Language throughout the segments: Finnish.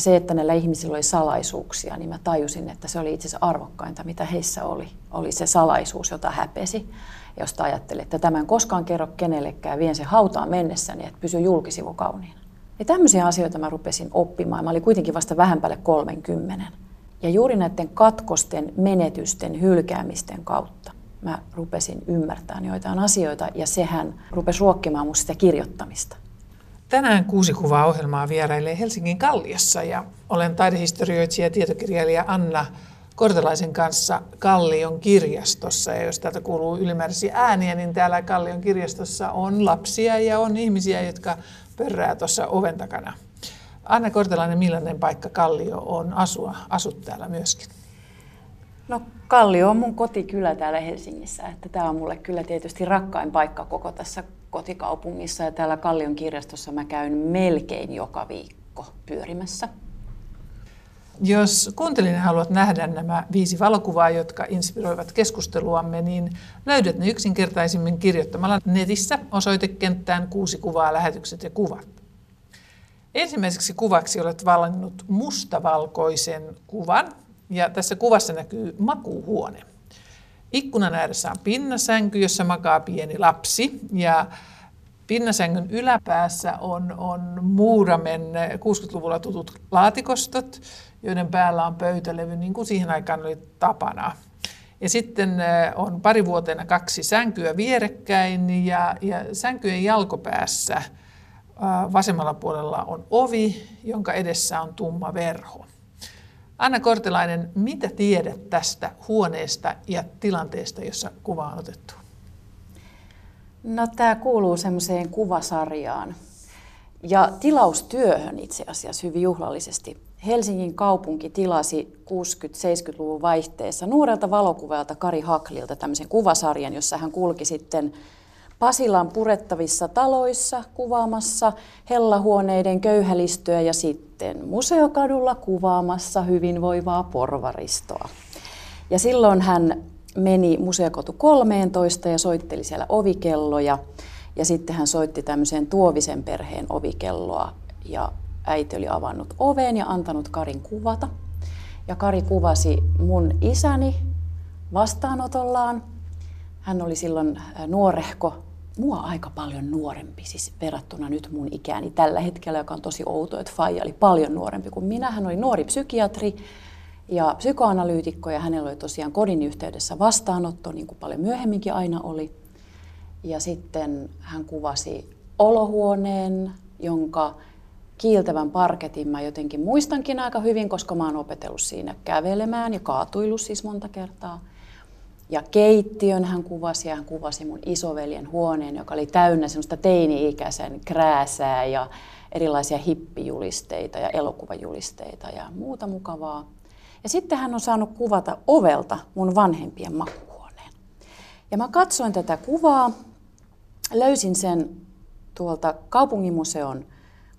Se, että näillä ihmisillä oli salaisuuksia, niin mä tajusin, että se oli itse asiassa arvokkainta, mitä heissä oli. Oli se salaisuus, jota häpesi, josta ajattelin, että tämän koskaan kerro kenellekään, vien se hautaan mennessäni, että pysyy julkisivu kauniina. Ja tämmöisiä asioita mä rupesin oppimaan. Mä olin kuitenkin vasta vähän päälle 30. Ja juuri näiden katkosten, menetysten, hylkäämisten kautta mä rupesin ymmärtämään joitain asioita ja sehän rupesi ruokkimaan musta sitä kirjoittamista. Tänään kuusi kuvaa ohjelmaa vierailee Helsingin Kalliossa ja olen taidehistorioitsija ja tietokirjailija Anna Kortelaisen kanssa Kallion kirjastossa. Ja jos täältä kuuluu ylimääräisiä ääniä, niin täällä Kallion kirjastossa on lapsia ja on ihmisiä, jotka pörrää tuossa oven takana. Anna Kortelainen, millainen paikka Kallio on asua? Asut täällä myöskin. No Kallio on mun kotikylä täällä Helsingissä. Että tämä on mulle kyllä tietysti rakkain paikka koko tässä kotikaupungissa. Ja täällä Kallion kirjastossa mä käyn melkein joka viikko pyörimässä. Jos kuuntelijana haluat nähdä nämä viisi valokuvaa, jotka inspiroivat keskusteluamme, niin löydät ne yksinkertaisimmin kirjoittamalla netissä osoitekenttään kuusi kuvaa, lähetykset ja kuvat. Ensimmäiseksi kuvaksi olet valinnut mustavalkoisen kuvan, ja tässä kuvassa näkyy makuuhuone. Ikkunan ääressä on pinnasänky, jossa makaa pieni lapsi, ja pinnasängyn yläpäässä on, on Muuramen 60-luvulla tutut laatikostot, joiden päällä on pöytälevy, niin kuin siihen aikaan oli tapana. Ja sitten on parivuotena kaksi sänkyä vierekkäin ja, ja sänkyjen jalkopäässä vasemmalla puolella on ovi, jonka edessä on tumma verho. Anna Kortelainen, mitä tiedät tästä huoneesta ja tilanteesta, jossa kuva on otettu? No tämä kuuluu semmoiseen kuvasarjaan ja tilaustyöhön itse asiassa hyvin juhlallisesti. Helsingin kaupunki tilasi 60-70-luvun vaihteessa nuorelta valokuvalta Kari Haklilta tämmöisen kuvasarjan, jossa hän kulki sitten Pasilan purettavissa taloissa kuvaamassa hellahuoneiden köyhälistöä ja sitten museokadulla kuvaamassa hyvinvoivaa porvaristoa. Ja silloin hän meni museokotu 13 ja soitteli siellä ovikelloja. Ja sitten hän soitti tämmöiseen Tuovisen perheen ovikelloa ja äiti oli avannut oven ja antanut Karin kuvata. Ja Kari kuvasi mun isäni vastaanotollaan. Hän oli silloin nuorehko, mua aika paljon nuorempi, siis verrattuna nyt mun ikääni tällä hetkellä, joka on tosi outo, että Faija oli paljon nuorempi kuin minä. Hän oli nuori psykiatri ja psykoanalyytikko ja hänellä oli tosiaan kodin yhteydessä vastaanotto, niin kuin paljon myöhemminkin aina oli. Ja sitten hän kuvasi olohuoneen, jonka kiiltävän parketin mä jotenkin muistankin aika hyvin, koska mä oon opetellut siinä kävelemään ja kaatuillut siis monta kertaa. Ja keittiön hän kuvasi ja hän kuvasi mun isoveljen huoneen, joka oli täynnä semmoista teini-ikäisen krääsää ja erilaisia hippijulisteita ja elokuvajulisteita ja muuta mukavaa. Ja sitten hän on saanut kuvata ovelta mun vanhempien makuuhuoneen. Ja mä katsoin tätä kuvaa, löysin sen tuolta kaupungimuseon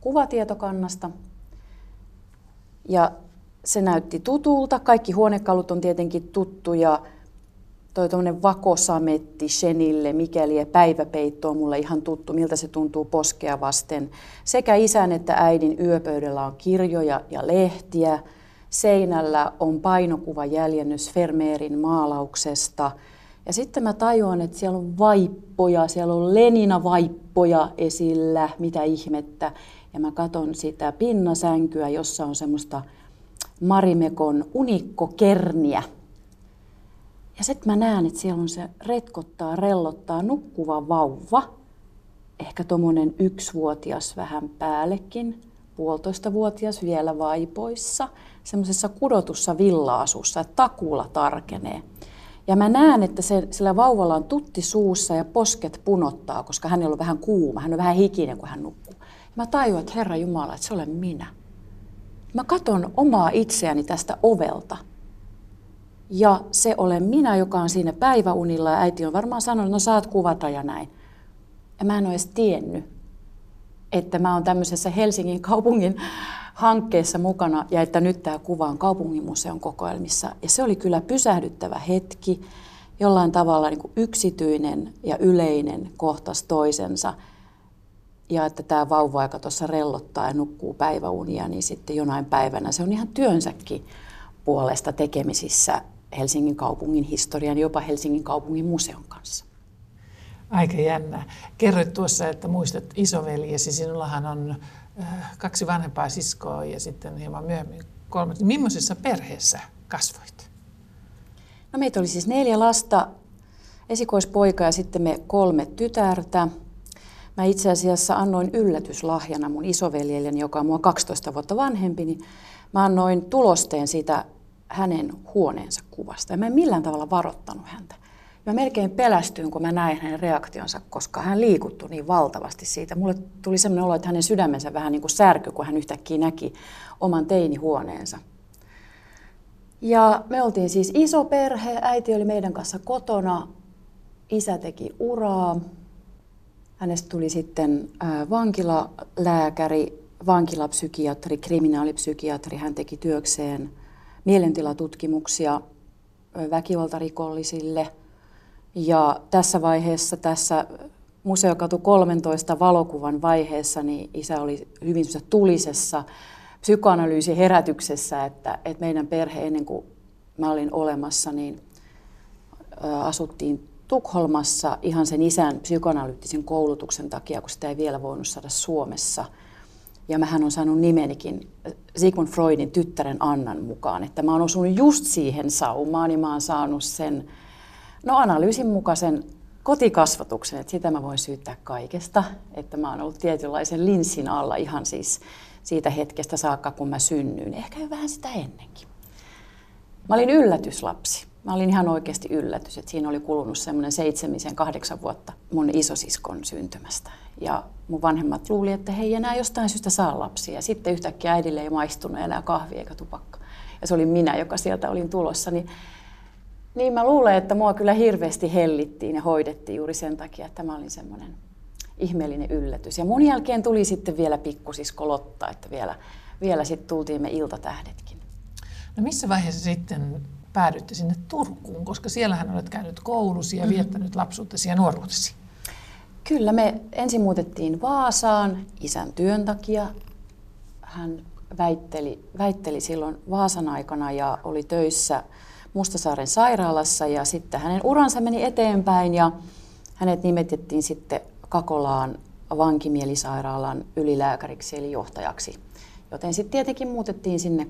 kuvatietokannasta. Ja se näytti tutulta. Kaikki huonekalut on tietenkin tuttuja. Toi tuommoinen vakosametti Shenille, mikäli päiväpeitto on mulle ihan tuttu, miltä se tuntuu poskea vasten. Sekä isän että äidin yöpöydällä on kirjoja ja lehtiä. Seinällä on painokuva jäljennys Vermeerin maalauksesta. Ja sitten mä tajuan, että siellä on vaippoja, siellä on Lenina-vaippoja esillä, mitä ihmettä ja mä katon sitä pinnasänkyä, jossa on semmoista Marimekon unikkokerniä. Ja sitten mä näen, että siellä on se retkottaa, rellottaa nukkuva vauva, ehkä tuommoinen yksivuotias vähän päällekin, puolitoista vuotias vielä vaipoissa, semmoisessa kudotussa villa-asussa, että takuulla tarkenee. Ja mä näen, että se, sillä vauvalla on tutti suussa ja posket punottaa, koska hän on vähän kuuma, hän on vähän hikinen, kun hän nukkuu. Mä tajuan, että Herra Jumala, että se olen minä. Mä katon omaa itseäni tästä ovelta. Ja se olen minä, joka on siinä päiväunilla ja äiti on varmaan sanonut, että no saat kuvata ja näin. Ja mä en ole edes tiennyt, että mä oon tämmöisessä Helsingin kaupungin hankkeessa mukana ja että nyt tämä kuva on kaupunginmuseon kokoelmissa. Ja se oli kyllä pysähdyttävä hetki, jollain tavalla niin kuin yksityinen ja yleinen kohtas toisensa – ja että tämä vauva, joka tuossa rellottaa ja nukkuu päiväunia, niin sitten jonain päivänä se on ihan työnsäkin puolesta tekemisissä Helsingin kaupungin historian, jopa Helsingin kaupungin museon kanssa. Aika jännä. Kerroit tuossa, että muistat isoveljesi. Sinullahan on äh, kaksi vanhempaa siskoa ja sitten hieman myöhemmin kolme. Millaisessa perheessä kasvoit? No meitä oli siis neljä lasta, esikoispoika ja sitten me kolme tytärtä. Mä itse asiassa annoin yllätyslahjana mun isoveljelleni, joka on mua 12 vuotta vanhempi, niin mä annoin tulosteen sitä hänen huoneensa kuvasta. Ja mä en millään tavalla varoittanut häntä. Mä melkein pelästyin, kun mä näin hänen reaktionsa, koska hän liikuttui niin valtavasti siitä. Mulle tuli sellainen olo, että hänen sydämensä vähän niin kuin särky, kun hän yhtäkkiä näki oman teinihuoneensa. Ja me oltiin siis iso perhe, äiti oli meidän kanssa kotona, isä teki uraa. Hänestä tuli sitten vankilalääkäri, vankilapsykiatri, kriminaalipsykiatri. Hän teki työkseen mielentilatutkimuksia väkivaltarikollisille. Ja tässä vaiheessa, tässä Museokatu 13 valokuvan vaiheessa, niin isä oli hyvin tulisessa psykoanalyysiherätyksessä, että, että meidän perhe ennen kuin mä olin olemassa, niin asuttiin Tukholmassa ihan sen isän psykoanalyyttisen koulutuksen takia, kun sitä ei vielä voinut saada Suomessa. Ja mähän on saanut nimenikin Sigmund Freudin tyttären Annan mukaan, että mä oon osunut just siihen saumaan ja mä oon saanut sen no, analyysin mukaisen kotikasvatuksen, että sitä mä voin syyttää kaikesta, että mä oon ollut tietynlaisen linssin alla ihan siis siitä hetkestä saakka, kun mä synnyin, ehkä jo vähän sitä ennenkin. Mä olin yllätyslapsi. Mä olin ihan oikeasti yllätys, että siinä oli kulunut semmoinen seitsemisen, kahdeksan vuotta mun isosiskon syntymästä. Ja mun vanhemmat luuli, että hei enää jostain syystä saa lapsia. Ja sitten yhtäkkiä äidille ei maistunut enää kahvi eikä tupakka. Ja se oli minä, joka sieltä olin tulossa. Niin, niin mä luulen, että mua kyllä hirveästi hellittiin ja hoidettiin juuri sen takia, että mä olin semmoinen ihmeellinen yllätys. Ja mun jälkeen tuli sitten vielä pikkusisko Lotta, että vielä, vielä sitten tultiin me iltatähdetkin. No missä vaiheessa sitten päädytte sinne Turkuun, koska siellähän olet käynyt koulusi ja mm-hmm. viettänyt lapsuutesi ja nuoruutesi? Kyllä, me ensin muutettiin Vaasaan isän työn takia. Hän väitteli, väitteli silloin Vaasan aikana ja oli töissä Mustasaaren sairaalassa ja sitten hänen uransa meni eteenpäin ja hänet nimetettiin sitten Kakolaan vankimielisairaalan ylilääkäriksi eli johtajaksi. Joten sitten tietenkin muutettiin sinne,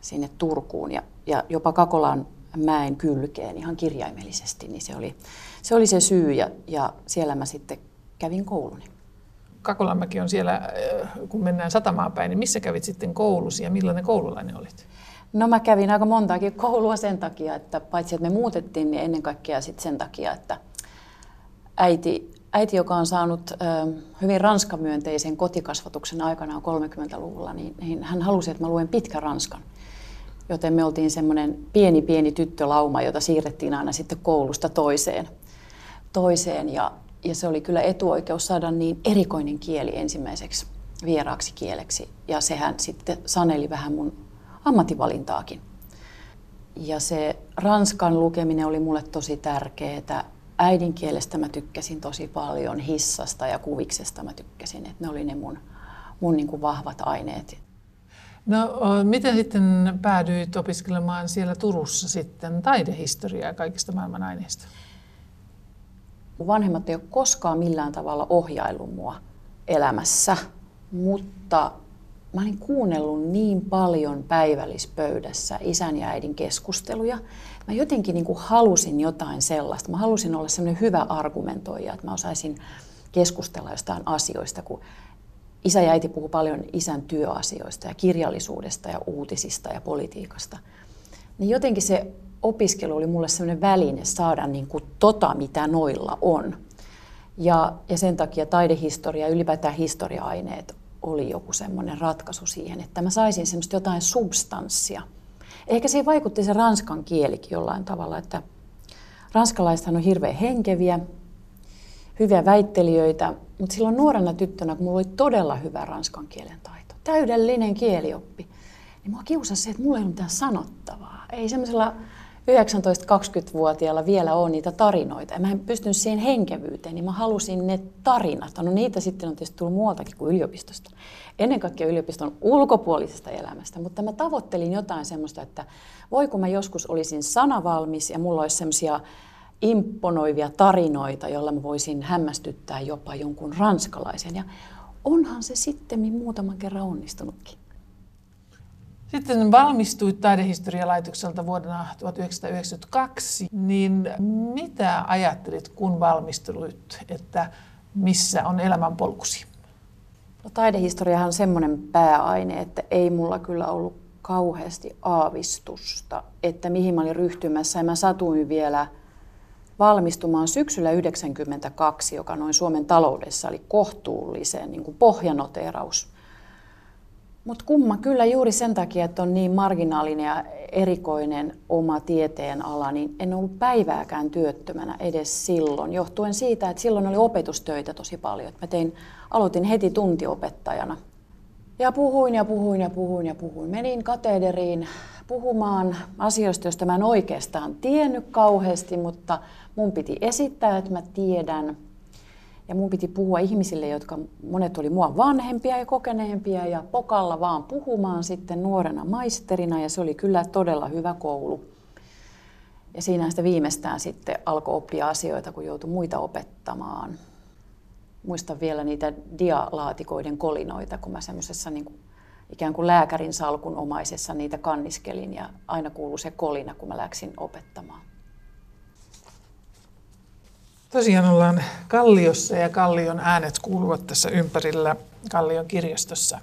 sinne Turkuun ja, ja jopa Kakolan mäen kylkeen ihan kirjaimellisesti, niin se oli se, oli se syy ja, ja siellä mä sitten kävin kouluni. Kakolanmäki on siellä, äh, kun mennään satamaan päin, niin missä kävit sitten koulusi ja millainen koululainen olit? No mä kävin aika montaakin koulua sen takia, että paitsi että me muutettiin, niin ennen kaikkea sitten sen takia, että äiti, äiti, joka on saanut hyvin ranskamyönteisen kotikasvatuksen aikanaan 30-luvulla, niin, niin hän halusi, että mä luen pitkä ranskan. Joten me oltiin semmoinen pieni, pieni tyttölauma, jota siirrettiin aina sitten koulusta toiseen. Toiseen ja, ja se oli kyllä etuoikeus saada niin erikoinen kieli ensimmäiseksi vieraaksi kieleksi. Ja sehän sitten saneli vähän mun ammattivalintaakin. Ja se ranskan lukeminen oli mulle tosi tärkeää äidinkielestä mä tykkäsin tosi paljon, hissasta ja kuviksesta mä tykkäsin, että ne oli ne mun, mun niin kuin vahvat aineet. No miten sitten päädyit opiskelemaan siellä Turussa sitten taidehistoriaa kaikista maailman aineista? Vanhemmat ei ole koskaan millään tavalla ohjaillut mua elämässä, mutta mä olin kuunnellut niin paljon päivällispöydässä isän ja äidin keskusteluja, mä jotenkin niin kuin halusin jotain sellaista. Mä halusin olla semmoinen hyvä argumentoija, että mä osaisin keskustella jostain asioista, kun isä ja äiti puhuu paljon isän työasioista ja kirjallisuudesta ja uutisista ja politiikasta. Niin jotenkin se opiskelu oli mulle semmoinen väline saada niin kuin tota, mitä noilla on. Ja, ja sen takia taidehistoria ja ylipäätään historia-aineet oli joku semmoinen ratkaisu siihen, että mä saisin semmoista jotain substanssia – Ehkä siihen vaikutti se ranskan kielikin jollain tavalla, että ranskalaisethan on hirveän henkeviä, hyviä väittelijöitä, mutta silloin nuorena tyttönä, kun mulla oli todella hyvä ranskan kielen taito, täydellinen kielioppi, niin mua kiusasi se, että mulla ei ole mitään sanottavaa. Ei semmoisella 19-20-vuotiaalla vielä ole niitä tarinoita. Ja mä en pystynyt siihen henkevyyteen, niin mä halusin ne tarinat. No niitä sitten on tietysti tullut muualtakin kuin yliopistosta. Ennen kaikkea yliopiston ulkopuolisesta elämästä. Mutta mä tavoittelin jotain semmoista, että voi kun mä joskus olisin sanavalmis ja mulla olisi semmoisia imponoivia tarinoita, joilla mä voisin hämmästyttää jopa jonkun ranskalaisen. Ja onhan se sitten muutaman kerran onnistunutkin. Sitten valmistuit taidehistorialaitokselta vuonna 1992, niin mitä ajattelit, kun valmistuit, että missä on elämän polkusi? No, taidehistoriahan on semmoinen pääaine, että ei mulla kyllä ollut kauheasti aavistusta, että mihin mä olin ryhtymässä. Ja mä satuin vielä valmistumaan syksyllä 1992, joka noin Suomen taloudessa oli kohtuullisen niin kuin pohjanoteeraus mutta kumma kyllä juuri sen takia, että on niin marginaalinen ja erikoinen oma tieteen ala, niin en ollut päivääkään työttömänä edes silloin, johtuen siitä, että silloin oli opetustöitä tosi paljon. Mä tein, aloitin heti tuntiopettajana. Ja puhuin ja puhuin ja puhuin ja puhuin. Menin katederiin puhumaan asioista, joista mä en oikeastaan tiennyt kauheasti, mutta mun piti esittää, että mä tiedän – ja mun piti puhua ihmisille, jotka monet oli mua vanhempia ja kokeneempia ja pokalla vaan puhumaan sitten nuorena maisterina ja se oli kyllä todella hyvä koulu. Ja siinä sitä viimeistään sitten alkoi oppia asioita, kun joutui muita opettamaan. Muistan vielä niitä dialaatikoiden kolinoita, kun mä semmoisessa niin ikään kuin lääkärin salkun omaisessa niitä kanniskelin ja aina kuului se kolina, kun mä läksin opettamaan. Tosiaan ollaan Kalliossa ja Kallion äänet kuuluvat tässä ympärillä Kallion kirjastossa.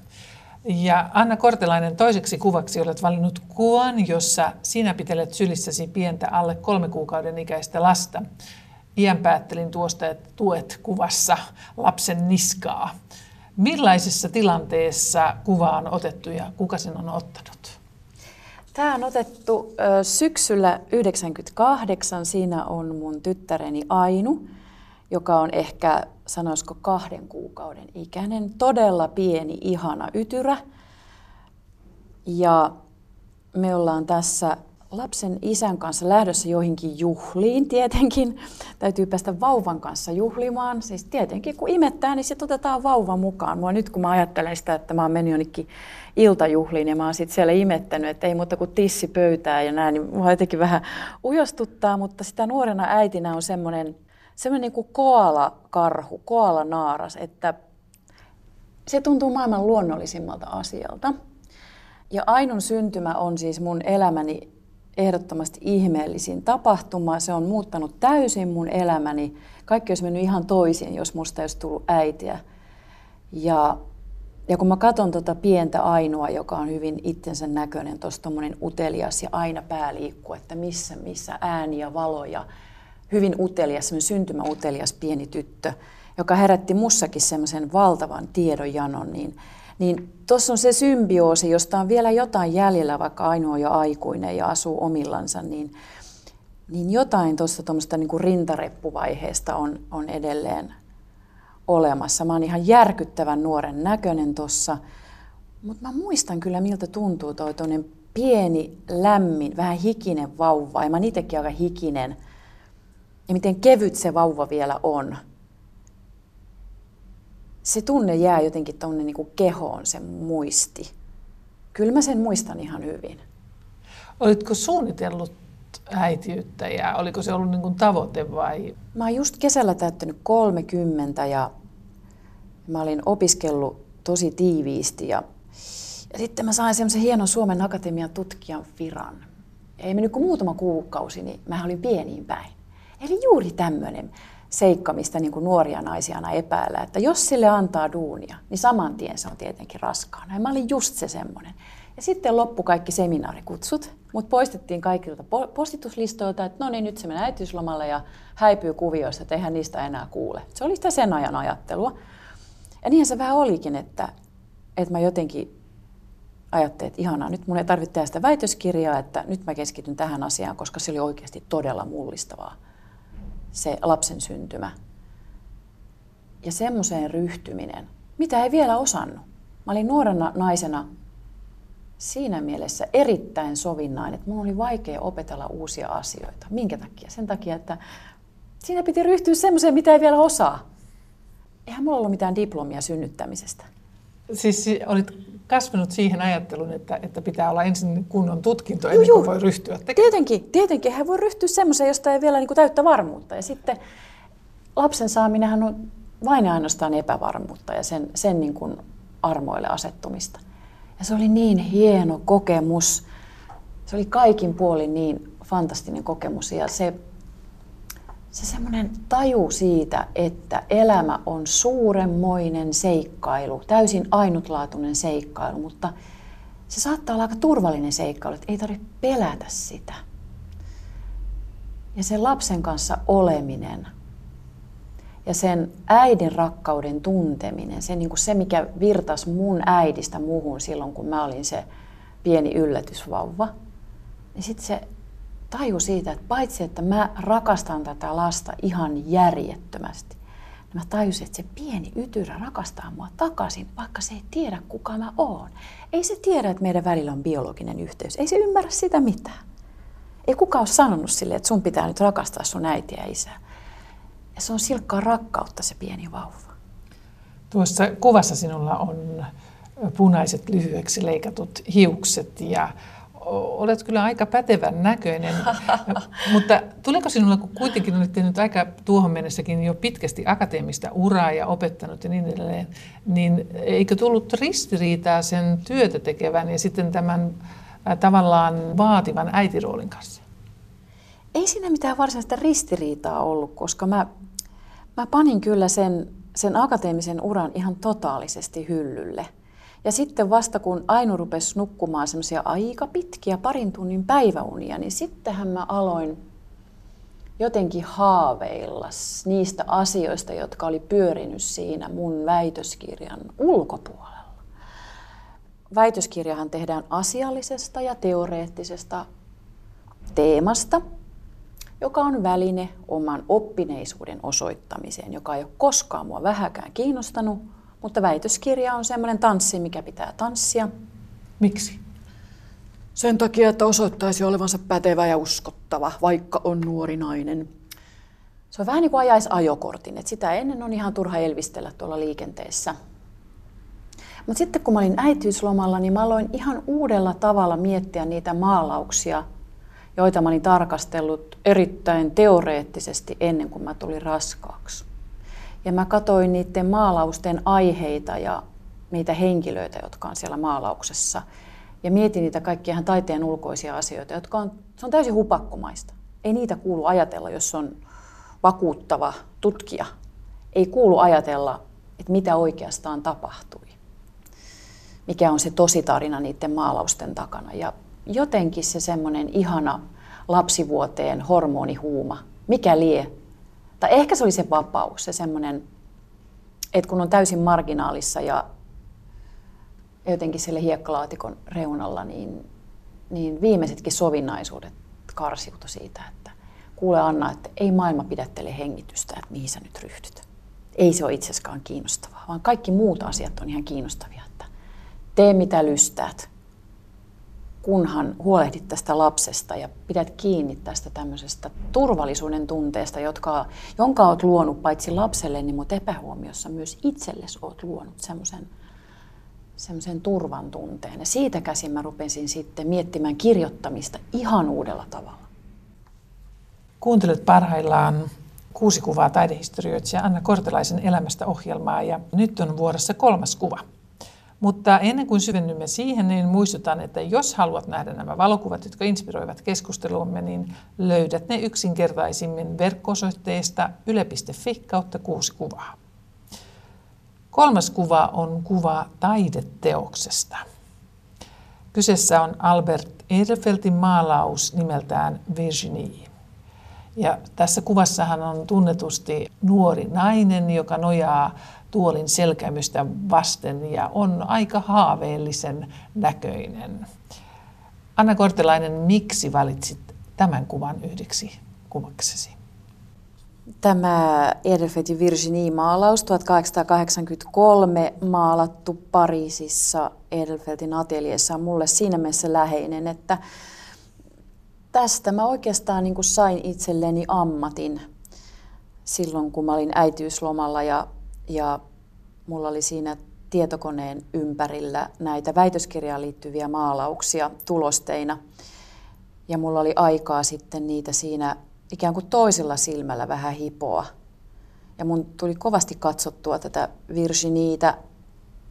Ja Anna Kortelainen, toiseksi kuvaksi olet valinnut kuvan, jossa sinä pitelet sylissäsi pientä alle kolme kuukauden ikäistä lasta. Iän päättelin tuosta, että tuet kuvassa lapsen niskaa. Millaisessa tilanteessa kuva on otettu ja kuka sen on ottanut? Tämä on otettu syksyllä 1998. Siinä on mun tyttäreni Ainu, joka on ehkä, sanoisiko, kahden kuukauden ikäinen. Todella pieni, ihana ytyrä. Ja me ollaan tässä lapsen isän kanssa lähdössä joihinkin juhliin tietenkin. Täytyy päästä vauvan kanssa juhlimaan. Siis tietenkin kun imettää, niin sitten otetaan vauva mukaan. Mua nyt kun mä ajattelen sitä, että mä oon mennyt jonnekin iltajuhliin ja mä oon sitten siellä imettänyt, että ei muuta kuin tissi pöytää ja näin, niin mua jotenkin vähän ujostuttaa, mutta sitä nuorena äitinä on semmoinen semmoinen niin kuin koala-karhu, koala-naaras, että se tuntuu maailman luonnollisimmalta asialta. Ja Ainun syntymä on siis mun elämäni ehdottomasti ihmeellisin tapahtuma. Se on muuttanut täysin mun elämäni. Kaikki olisi mennyt ihan toisin, jos musta olisi tullut äitiä. Ja, ja kun mä katson tuota pientä Ainua, joka on hyvin itsensä näköinen, tuossa utelias ja aina pää liikkuu, että missä, missä ääni ja valo ja hyvin utelias, semmoinen syntymäutelias pieni tyttö, joka herätti mussakin semmoisen valtavan tiedonjanon, niin niin tuossa on se symbioosi, josta on vielä jotain jäljellä, vaikka ainoa jo aikuinen ja asuu omillansa, niin, niin jotain tuosta tuommoista niin rintareppuvaiheesta on, on edelleen olemassa. Mä oon ihan järkyttävän nuoren näköinen tuossa, mutta mä muistan kyllä, miltä tuntuu toi pieni, lämmin, vähän hikinen vauva. Ja mä oon itsekin aika hikinen. Ja miten kevyt se vauva vielä on se tunne jää jotenkin tuonne niin kehoon, se muisti. Kyllä mä sen muistan ihan hyvin. Olitko suunnitellut äitiyttä ja oliko se ollut niin kuin tavoite vai? Mä oon just kesällä täyttänyt 30 ja mä olin opiskellut tosi tiiviisti ja, ja sitten mä sain semmoisen hienon Suomen Akatemian tutkijan viran. Ei mennyt kuin muutama kuukausi, niin mä olin pieniin päin. Eli juuri tämmöinen seikka, mistä niin kuin nuoria naisia aina epäillä, että jos sille antaa duunia, niin saman tien se on tietenkin raskaana. Ja mä olin just se semmoinen. Ja sitten loppu kaikki seminaarikutsut, mutta poistettiin kaikilta postituslistoilta, että no niin, nyt se menee äitiyslomalle ja häipyy kuvioista, että eihän niistä enää kuule. Se oli sitä sen ajan ajattelua. Ja niinhän se vähän olikin, että, että mä jotenkin ajattelin, että ihanaa, nyt mun ei tarvitse tehdä sitä väitöskirjaa, että nyt mä keskityn tähän asiaan, koska se oli oikeasti todella mullistavaa se lapsen syntymä. Ja semmoiseen ryhtyminen, mitä ei vielä osannut. Mä olin nuorena naisena siinä mielessä erittäin sovinnainen, että mun oli vaikea opetella uusia asioita. Minkä takia? Sen takia, että siinä piti ryhtyä semmoiseen, mitä ei vielä osaa. Eihän mulla ollut mitään diplomia synnyttämisestä. Siis olit kasvanut siihen ajatteluun, että, että pitää olla ensin kunnon tutkinto ennen kuin voi ryhtyä tekemään? Tietenkin, tietenkin. Hän voi ryhtyä semmoiseen, josta ei vielä niin kuin täyttä varmuutta. Ja sitten lapsen saaminenhan on vain ja ainoastaan epävarmuutta ja sen, sen niin kuin armoille asettumista. Ja se oli niin hieno kokemus. Se oli kaikin puolin niin fantastinen kokemus ja se, se semmoinen taju siitä, että elämä on suuremmoinen seikkailu, täysin ainutlaatuinen seikkailu, mutta se saattaa olla aika turvallinen seikkailu, että ei tarvitse pelätä sitä. Ja sen lapsen kanssa oleminen ja sen äidin rakkauden tunteminen, se, niin kuin se mikä virtas mun äidistä muuhun silloin, kun mä olin se pieni yllätysvauva, niin sitten se taju siitä, että paitsi että mä rakastan tätä lasta ihan järjettömästi, niin mä tajusin, että se pieni ytyrä rakastaa mua takaisin, vaikka se ei tiedä kuka mä oon. Ei se tiedä, että meidän välillä on biologinen yhteys. Ei se ymmärrä sitä mitään. Ei kukaan ole sanonut sille, että sun pitää nyt rakastaa sun äitiä ja isää. Ja se on silkkaa rakkautta se pieni vauva. Tuossa kuvassa sinulla on punaiset lyhyeksi leikatut hiukset ja olet kyllä aika pätevän näköinen, mutta tuliko sinulla, kun kuitenkin olet tehnyt aika tuohon mennessäkin jo pitkästi akateemista uraa ja opettanut ja niin edelleen, niin eikö tullut ristiriitaa sen työtä tekevän ja sitten tämän tavallaan vaativan äitiroolin kanssa? Ei siinä mitään varsinaista ristiriitaa ollut, koska mä, mä panin kyllä sen, sen akateemisen uran ihan totaalisesti hyllylle. Ja sitten vasta kun Ainu rupesi nukkumaan semmoisia aika pitkiä parin tunnin päiväunia, niin sittenhän mä aloin jotenkin haaveilla niistä asioista, jotka oli pyörinyt siinä mun väitöskirjan ulkopuolella. Väitöskirjahan tehdään asiallisesta ja teoreettisesta teemasta, joka on väline oman oppineisuuden osoittamiseen, joka ei ole koskaan mua vähäkään kiinnostanut, mutta väitöskirja on semmoinen tanssi, mikä pitää tanssia. Miksi? Sen takia, että osoittaisi olevansa pätevä ja uskottava, vaikka on nuori nainen. Se on vähän niin kuin ajaisi ajokortin, että sitä ennen on ihan turha elvistellä tuolla liikenteessä. Mutta sitten kun mä olin äitiyslomalla, niin mä aloin ihan uudella tavalla miettiä niitä maalauksia, joita mä olin tarkastellut erittäin teoreettisesti ennen kuin mä tulin raskaaksi. Ja mä katsoin niiden maalausten aiheita ja niitä henkilöitä, jotka on siellä maalauksessa. Ja mietin niitä kaikkia ihan taiteen ulkoisia asioita, jotka on, se on täysin hupakkomaista. Ei niitä kuulu ajatella, jos on vakuuttava tutkija. Ei kuulu ajatella, että mitä oikeastaan tapahtui. Mikä on se tositarina niiden maalausten takana. Ja jotenkin se semmoinen ihana lapsivuoteen hormonihuuma, mikä lie, tai ehkä se oli se vapaus, se semmoinen, että kun on täysin marginaalissa ja jotenkin siellä hiekkalaatikon reunalla, niin, niin viimeisetkin sovinnaisuudet karsiutu siitä, että kuule Anna, että ei maailma pidättele hengitystä, että mihin sä nyt ryhdyt. Ei se ole itseskaan kiinnostavaa, vaan kaikki muut asiat on ihan kiinnostavia. Että tee mitä lystäät, kunhan huolehdit tästä lapsesta ja pidät kiinni tästä tämmöisestä turvallisuuden tunteesta, jotka, jonka olet luonut paitsi lapselle, niin mutta epähuomiossa myös itsellesi olet luonut semmoisen semmoisen turvan tunteen. Ja siitä käsin mä rupesin sitten miettimään kirjoittamista ihan uudella tavalla. Kuuntelet parhaillaan kuusi kuvaa taidehistorioitsija Anna Kortelaisen elämästä ohjelmaa ja nyt on vuorossa kolmas kuva – mutta ennen kuin syvennymme siihen, niin muistutan, että jos haluat nähdä nämä valokuvat, jotka inspiroivat keskusteluamme, niin löydät ne yksinkertaisimmin verkkosoitteesta yle.fi kautta kuusi kuvaa. Kolmas kuva on kuva taideteoksesta. Kyseessä on Albert Edelfeltin maalaus nimeltään Virginie. Ja tässä kuvassahan on tunnetusti nuori nainen, joka nojaa tuolin selkämystä vasten ja on aika haaveellisen näköinen. Anna Kortelainen, miksi valitsit tämän kuvan yhdeksi kuvaksesi? Tämä Edelfeltin Virginie-maalaus 1883 maalattu Pariisissa Edelfeltin ateljeessa on mulle siinä mielessä läheinen, että tästä mä oikeastaan niin kuin sain itselleni ammatin silloin, kun mä olin äitiyslomalla ja, ja mulla oli siinä tietokoneen ympärillä näitä väitöskirjaan liittyviä maalauksia tulosteina. Ja mulla oli aikaa sitten niitä siinä ikään kuin toisella silmällä vähän hipoa. Ja mun tuli kovasti katsottua tätä Virginiitä,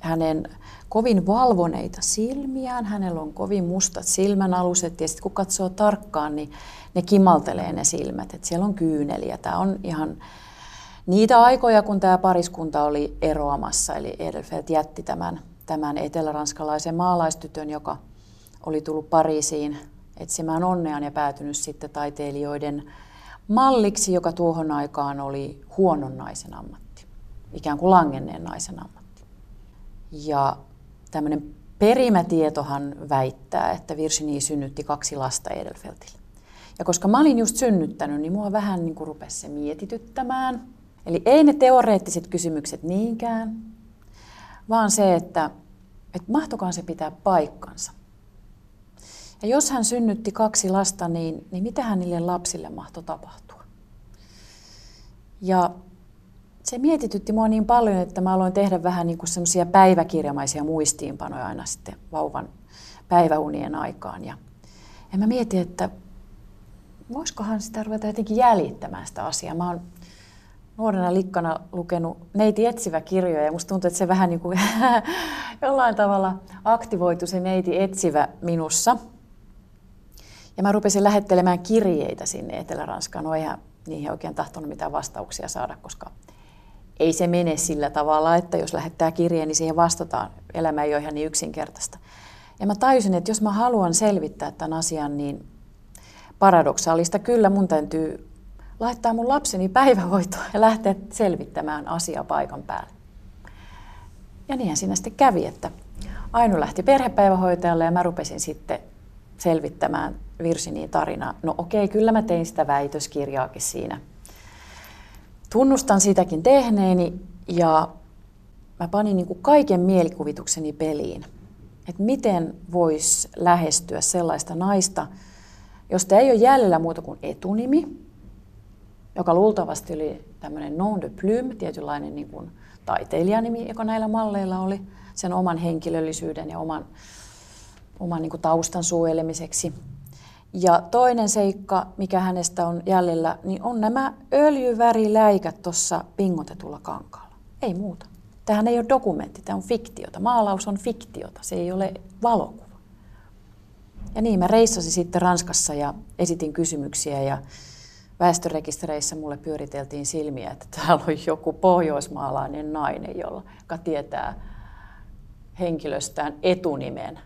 hänen kovin valvoneita silmiään, hänellä on kovin mustat silmänaluset ja sitten kun katsoo tarkkaan, niin ne kimaltelee ne silmät, että siellä on kyyneliä. Tämä on ihan niitä aikoja, kun tämä pariskunta oli eroamassa, eli Edelfelt jätti tämän, tämän eteläranskalaisen maalaistytön, joka oli tullut Pariisiin etsimään onneaan ja päätynyt sitten taiteilijoiden malliksi, joka tuohon aikaan oli huonon naisen ammatti, ikään kuin langenneen naisen ammatti. Ja tämmöinen perimätietohan väittää, että Virginie synnytti kaksi lasta Edelfeltille. Ja koska mä olin just synnyttänyt, niin mua vähän niin kuin rupesi se mietityttämään. Eli ei ne teoreettiset kysymykset niinkään, vaan se, että, että mahtokaan se pitää paikkansa. Ja jos hän synnytti kaksi lasta, niin, niin mitä hän niille lapsille mahtoi tapahtua? Ja se mietitytti mua niin paljon, että mä aloin tehdä vähän niin semmoisia päiväkirjamaisia muistiinpanoja aina sitten vauvan päiväunien aikaan. Ja, ja mä mietin, että voisikohan sitä ruveta jotenkin jäljittämään sitä asiaa. Mä oon nuorena likkana lukenut neiti etsivä kirjoja ja musta tuntuu, että se vähän niin kuin jollain tavalla aktivoitu se neiti etsivä minussa. Ja mä rupesin lähettelemään kirjeitä sinne Etelä-Ranskaan. No eihän niihin oikein tahtonut mitään vastauksia saada, koska ei se mene sillä tavalla, että jos lähettää kirjeen, niin siihen vastataan. Elämä ei ole ihan niin yksinkertaista. Ja mä tajusin, että jos mä haluan selvittää tämän asian, niin paradoksaalista kyllä mun täytyy laittaa mun lapseni päivähoitoon ja lähteä selvittämään asiaa paikan päälle. Ja niinhän siinä sitten kävi, että Ainu lähti perhepäivähoitajalle ja mä rupesin sitten selvittämään Virsiniin tarinaa. No okei, kyllä mä tein sitä väitöskirjaakin siinä. Tunnustan sitäkin tehneeni ja mä panin niin kuin kaiken mielikuvitukseni peliin. Että miten vois lähestyä sellaista naista, josta ei ole jäljellä muuta kuin etunimi, joka luultavasti oli tämmöinen nom de plume, tietynlainen niin kuin taiteilijanimi, joka näillä malleilla oli sen oman henkilöllisyyden ja oman, oman niin kuin taustan suojelemiseksi. Ja toinen seikka, mikä hänestä on jäljellä, niin on nämä öljyväriläikät tuossa pingotetulla kankaalla. Ei muuta. Tähän ei ole dokumentti, tämä on fiktiota. Maalaus on fiktiota, se ei ole valokuva. Ja niin, mä reissasin sitten Ranskassa ja esitin kysymyksiä ja väestörekistereissä mulle pyöriteltiin silmiä, että täällä on joku pohjoismaalainen nainen, jolla, joka tietää henkilöstään etunimen.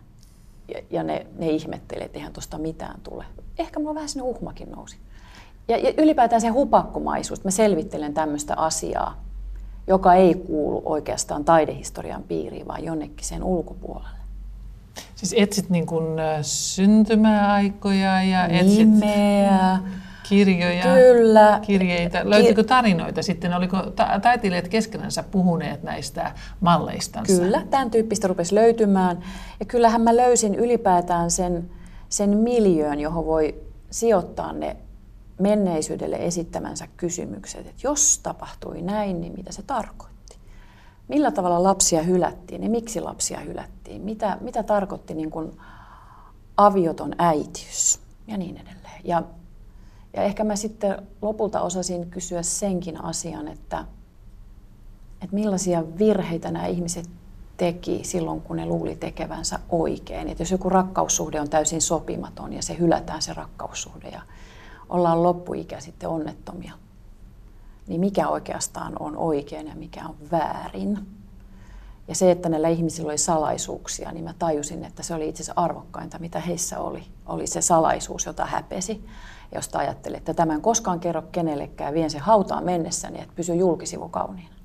Ja, ja ne, ne ihmettelee, että eihän tuosta mitään tule. Ehkä mulla vähän sinne uhmakin nousi. Ja, ja ylipäätään se hupakkomaisuus, mä selvittelen tämmöistä asiaa, joka ei kuulu oikeastaan taidehistorian piiriin, vaan jonnekin sen ulkopuolelle. Siis etsit niin kuin syntymäaikoja ja etsit... Nimeä, kirjoja, Kyllä. kirjeitä. Löytyykö tarinoita sitten? Oliko ta- taiteilijat keskenänsä puhuneet näistä malleistansa? Kyllä, tämän tyyppistä rupesi löytymään. Ja kyllähän mä löysin ylipäätään sen, sen miljöön, johon voi sijoittaa ne menneisyydelle esittämänsä kysymykset. Että jos tapahtui näin, niin mitä se tarkoitti? Millä tavalla lapsia hylättiin ja miksi lapsia hylättiin? Mitä, mitä tarkoitti niin kuin avioton äitiys ja niin edelleen. Ja ja ehkä mä sitten lopulta osasin kysyä senkin asian, että, että millaisia virheitä nämä ihmiset teki silloin, kun ne luuli tekevänsä oikein. Että jos joku rakkaussuhde on täysin sopimaton ja se hylätään se rakkaussuhde ja ollaan loppuikä sitten onnettomia, niin mikä oikeastaan on oikein ja mikä on väärin. Ja se, että näillä ihmisillä oli salaisuuksia, niin mä tajusin, että se oli itse asiassa arvokkainta, mitä heissä oli. Oli se salaisuus, jota häpesi josta ajattelin, että tämän koskaan kerro kenellekään, vien se hautaan mennessäni, että pysy julkisivu kauniina.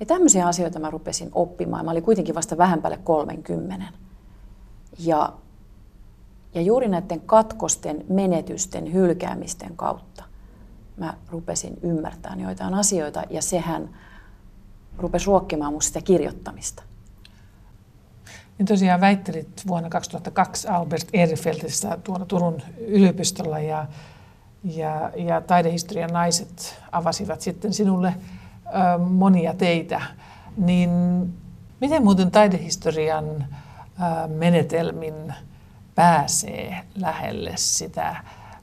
Ja tämmöisiä asioita mä rupesin oppimaan. Mä olin kuitenkin vasta vähän päälle 30. Ja, ja juuri näiden katkosten, menetysten, hylkäämisten kautta mä rupesin ymmärtämään joitain asioita ja sehän rupesi ruokkimaan musta sitä kirjoittamista. Niin tosiaan väittelit vuonna 2002 Albert Ehrenfeldissä tuolla Turun yliopistolla ja, ja, ja taidehistorian naiset avasivat sitten sinulle ö, monia teitä. Niin miten muuten taidehistorian ö, menetelmin pääsee lähelle sitä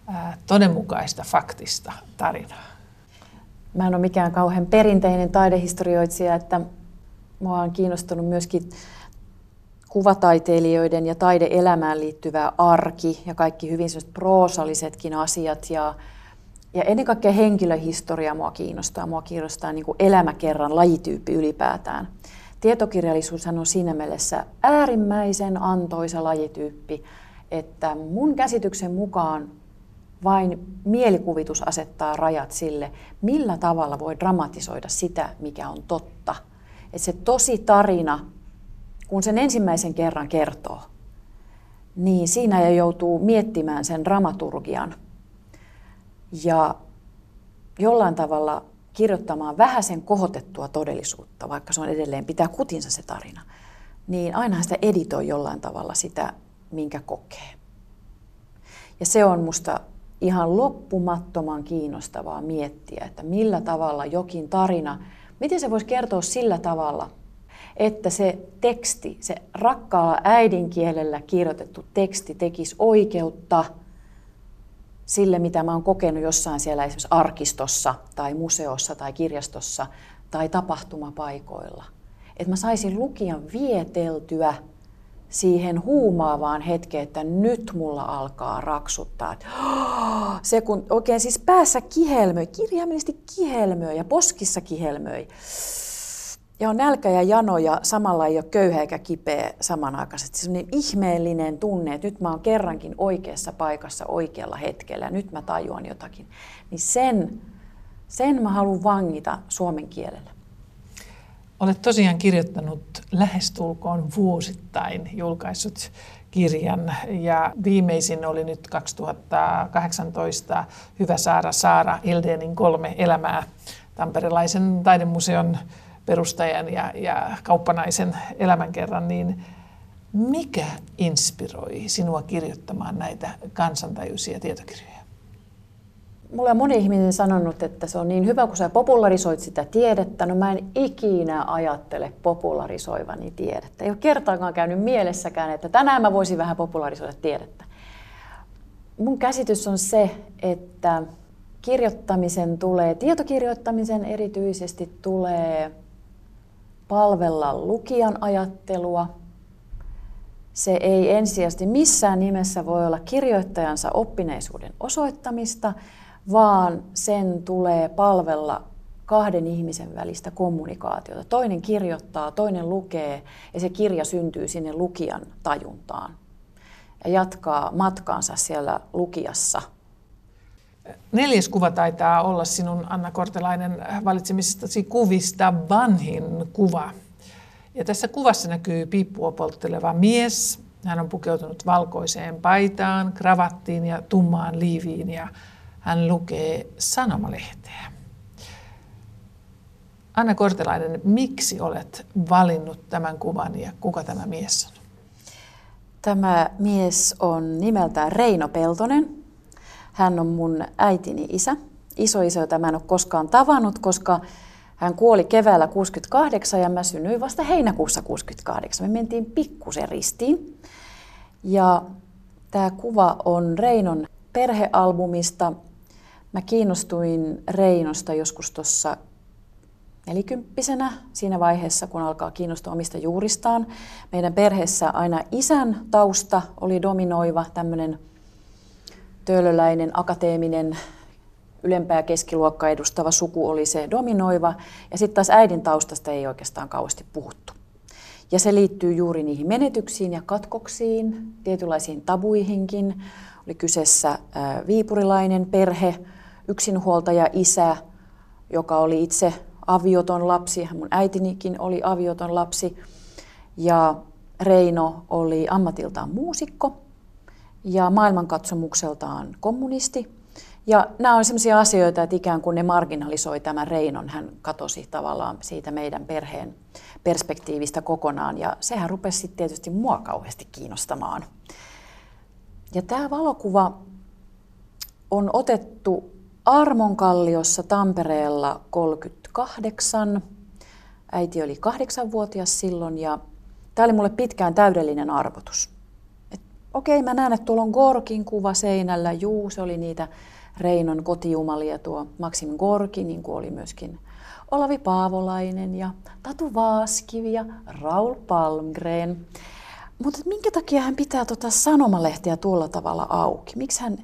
ö, todenmukaista faktista tarinaa? Mä en ole mikään kauhean perinteinen taidehistorioitsija, että mua on kiinnostunut myöskin kuvataiteilijoiden ja taideelämään liittyvä arki ja kaikki hyvin proosallisetkin asiat ja, ja ennen kaikkea henkilöhistoria mua kiinnostaa. Mua kiinnostaa niin kuin elämäkerran lajityyppi ylipäätään. Tietokirjallisuushan on siinä mielessä äärimmäisen antoisa lajityyppi, että mun käsityksen mukaan vain mielikuvitus asettaa rajat sille, millä tavalla voi dramatisoida sitä, mikä on totta. Että se tosi tarina kun sen ensimmäisen kerran kertoo, niin siinä jo joutuu miettimään sen dramaturgian ja jollain tavalla kirjoittamaan vähän sen kohotettua todellisuutta, vaikka se on edelleen pitää kutinsa se tarina, niin aina sitä editoi jollain tavalla sitä, minkä kokee. Ja se on musta ihan loppumattoman kiinnostavaa miettiä, että millä tavalla jokin tarina, miten se voisi kertoa sillä tavalla, että se teksti, se rakkaalla äidinkielellä kirjoitettu teksti tekisi oikeutta sille, mitä mä oon kokenut jossain siellä esimerkiksi arkistossa tai museossa tai kirjastossa tai tapahtumapaikoilla. Että mä saisin lukijan vieteltyä siihen huumaavaan hetkeen, että nyt mulla alkaa raksuttaa. Se kun oikein siis päässä kihelmöi, kirjaimellisesti kihelmöi ja poskissa kihelmöi. Ja on nälkä ja jano ja samalla ei ole köyhä eikä kipeä samanaikaisesti. Se on niin ihmeellinen tunne, että nyt mä oon kerrankin oikeassa paikassa oikealla hetkellä ja nyt mä tajuan jotakin. Niin sen, sen mä haluan vangita suomen kielellä. Olet tosiaan kirjoittanut lähestulkoon vuosittain julkaissut kirjan ja viimeisin oli nyt 2018 Hyvä Saara Saara Ildenin kolme elämää Tamperelaisen taidemuseon perustajan ja, ja kauppanaisen elämänkerran, niin mikä inspiroi sinua kirjoittamaan näitä kansantajuisia tietokirjoja? Mulla on moni ihminen sanonut, että se on niin hyvä, kun sä popularisoit sitä tiedettä. No mä en ikinä ajattele popularisoivani tiedettä. Ei ole kertaakaan käynyt mielessäkään, että tänään mä voisin vähän popularisoida tiedettä. Mun käsitys on se, että kirjoittamisen tulee, tietokirjoittamisen erityisesti tulee palvella lukijan ajattelua. Se ei ensisijaisesti missään nimessä voi olla kirjoittajansa oppineisuuden osoittamista, vaan sen tulee palvella kahden ihmisen välistä kommunikaatiota. Toinen kirjoittaa, toinen lukee ja se kirja syntyy sinne lukijan tajuntaan ja jatkaa matkaansa siellä lukijassa – Neljäs kuva taitaa olla sinun, Anna Kortelainen, valitsemisestasi kuvista vanhin kuva. Ja tässä kuvassa näkyy piippua poltteleva mies. Hän on pukeutunut valkoiseen paitaan, kravattiin ja tummaan liiviin ja hän lukee sanomalehteä. Anna Kortelainen, miksi olet valinnut tämän kuvan ja kuka tämä mies on? Tämä mies on nimeltään Reino Peltonen. Hän on mun äitini isä, isoisä, jota mä en ole koskaan tavannut, koska hän kuoli keväällä 68 ja mä synnyin vasta heinäkuussa 68. Me mentiin pikkusen ristiin. Ja tämä kuva on Reinon perhealbumista. Mä kiinnostuin Reinosta joskus tuossa nelikymppisenä siinä vaiheessa, kun alkaa kiinnostua omista juuristaan. Meidän perheessä aina isän tausta oli dominoiva, tämmöinen töölöläinen, akateeminen, ylempää keskiluokkaa edustava suku oli se dominoiva, ja sitten taas äidin taustasta ei oikeastaan kauheasti puhuttu. Ja se liittyy juuri niihin menetyksiin ja katkoksiin, tietynlaisiin tabuihinkin. Oli kyseessä viipurilainen perhe, yksinhuoltaja isä, joka oli itse avioton lapsi. Mun äitinikin oli avioton lapsi. Ja Reino oli ammatiltaan muusikko ja maailmankatsomukseltaan kommunisti. Ja nämä on sellaisia asioita, että ikään kuin ne marginalisoi tämän Reinon. Hän katosi tavallaan siitä meidän perheen perspektiivistä kokonaan ja sehän rupesi sitten tietysti mua kauheasti kiinnostamaan. Ja tämä valokuva on otettu Armonkalliossa Tampereella 38. Äiti oli kahdeksanvuotias silloin ja tämä oli mulle pitkään täydellinen arvotus. Okei, mä näen, että tuolla on Gorkin kuva seinällä. Juu, se oli niitä Reinon kotijumalia, tuo Maxim Gorki, niin kuin oli myöskin Olavi Paavolainen ja Tatu Vaaskivi ja Raul Palmgren. Mutta minkä takia hän pitää tuota sanomalehtiä tuolla tavalla auki? Miksi hän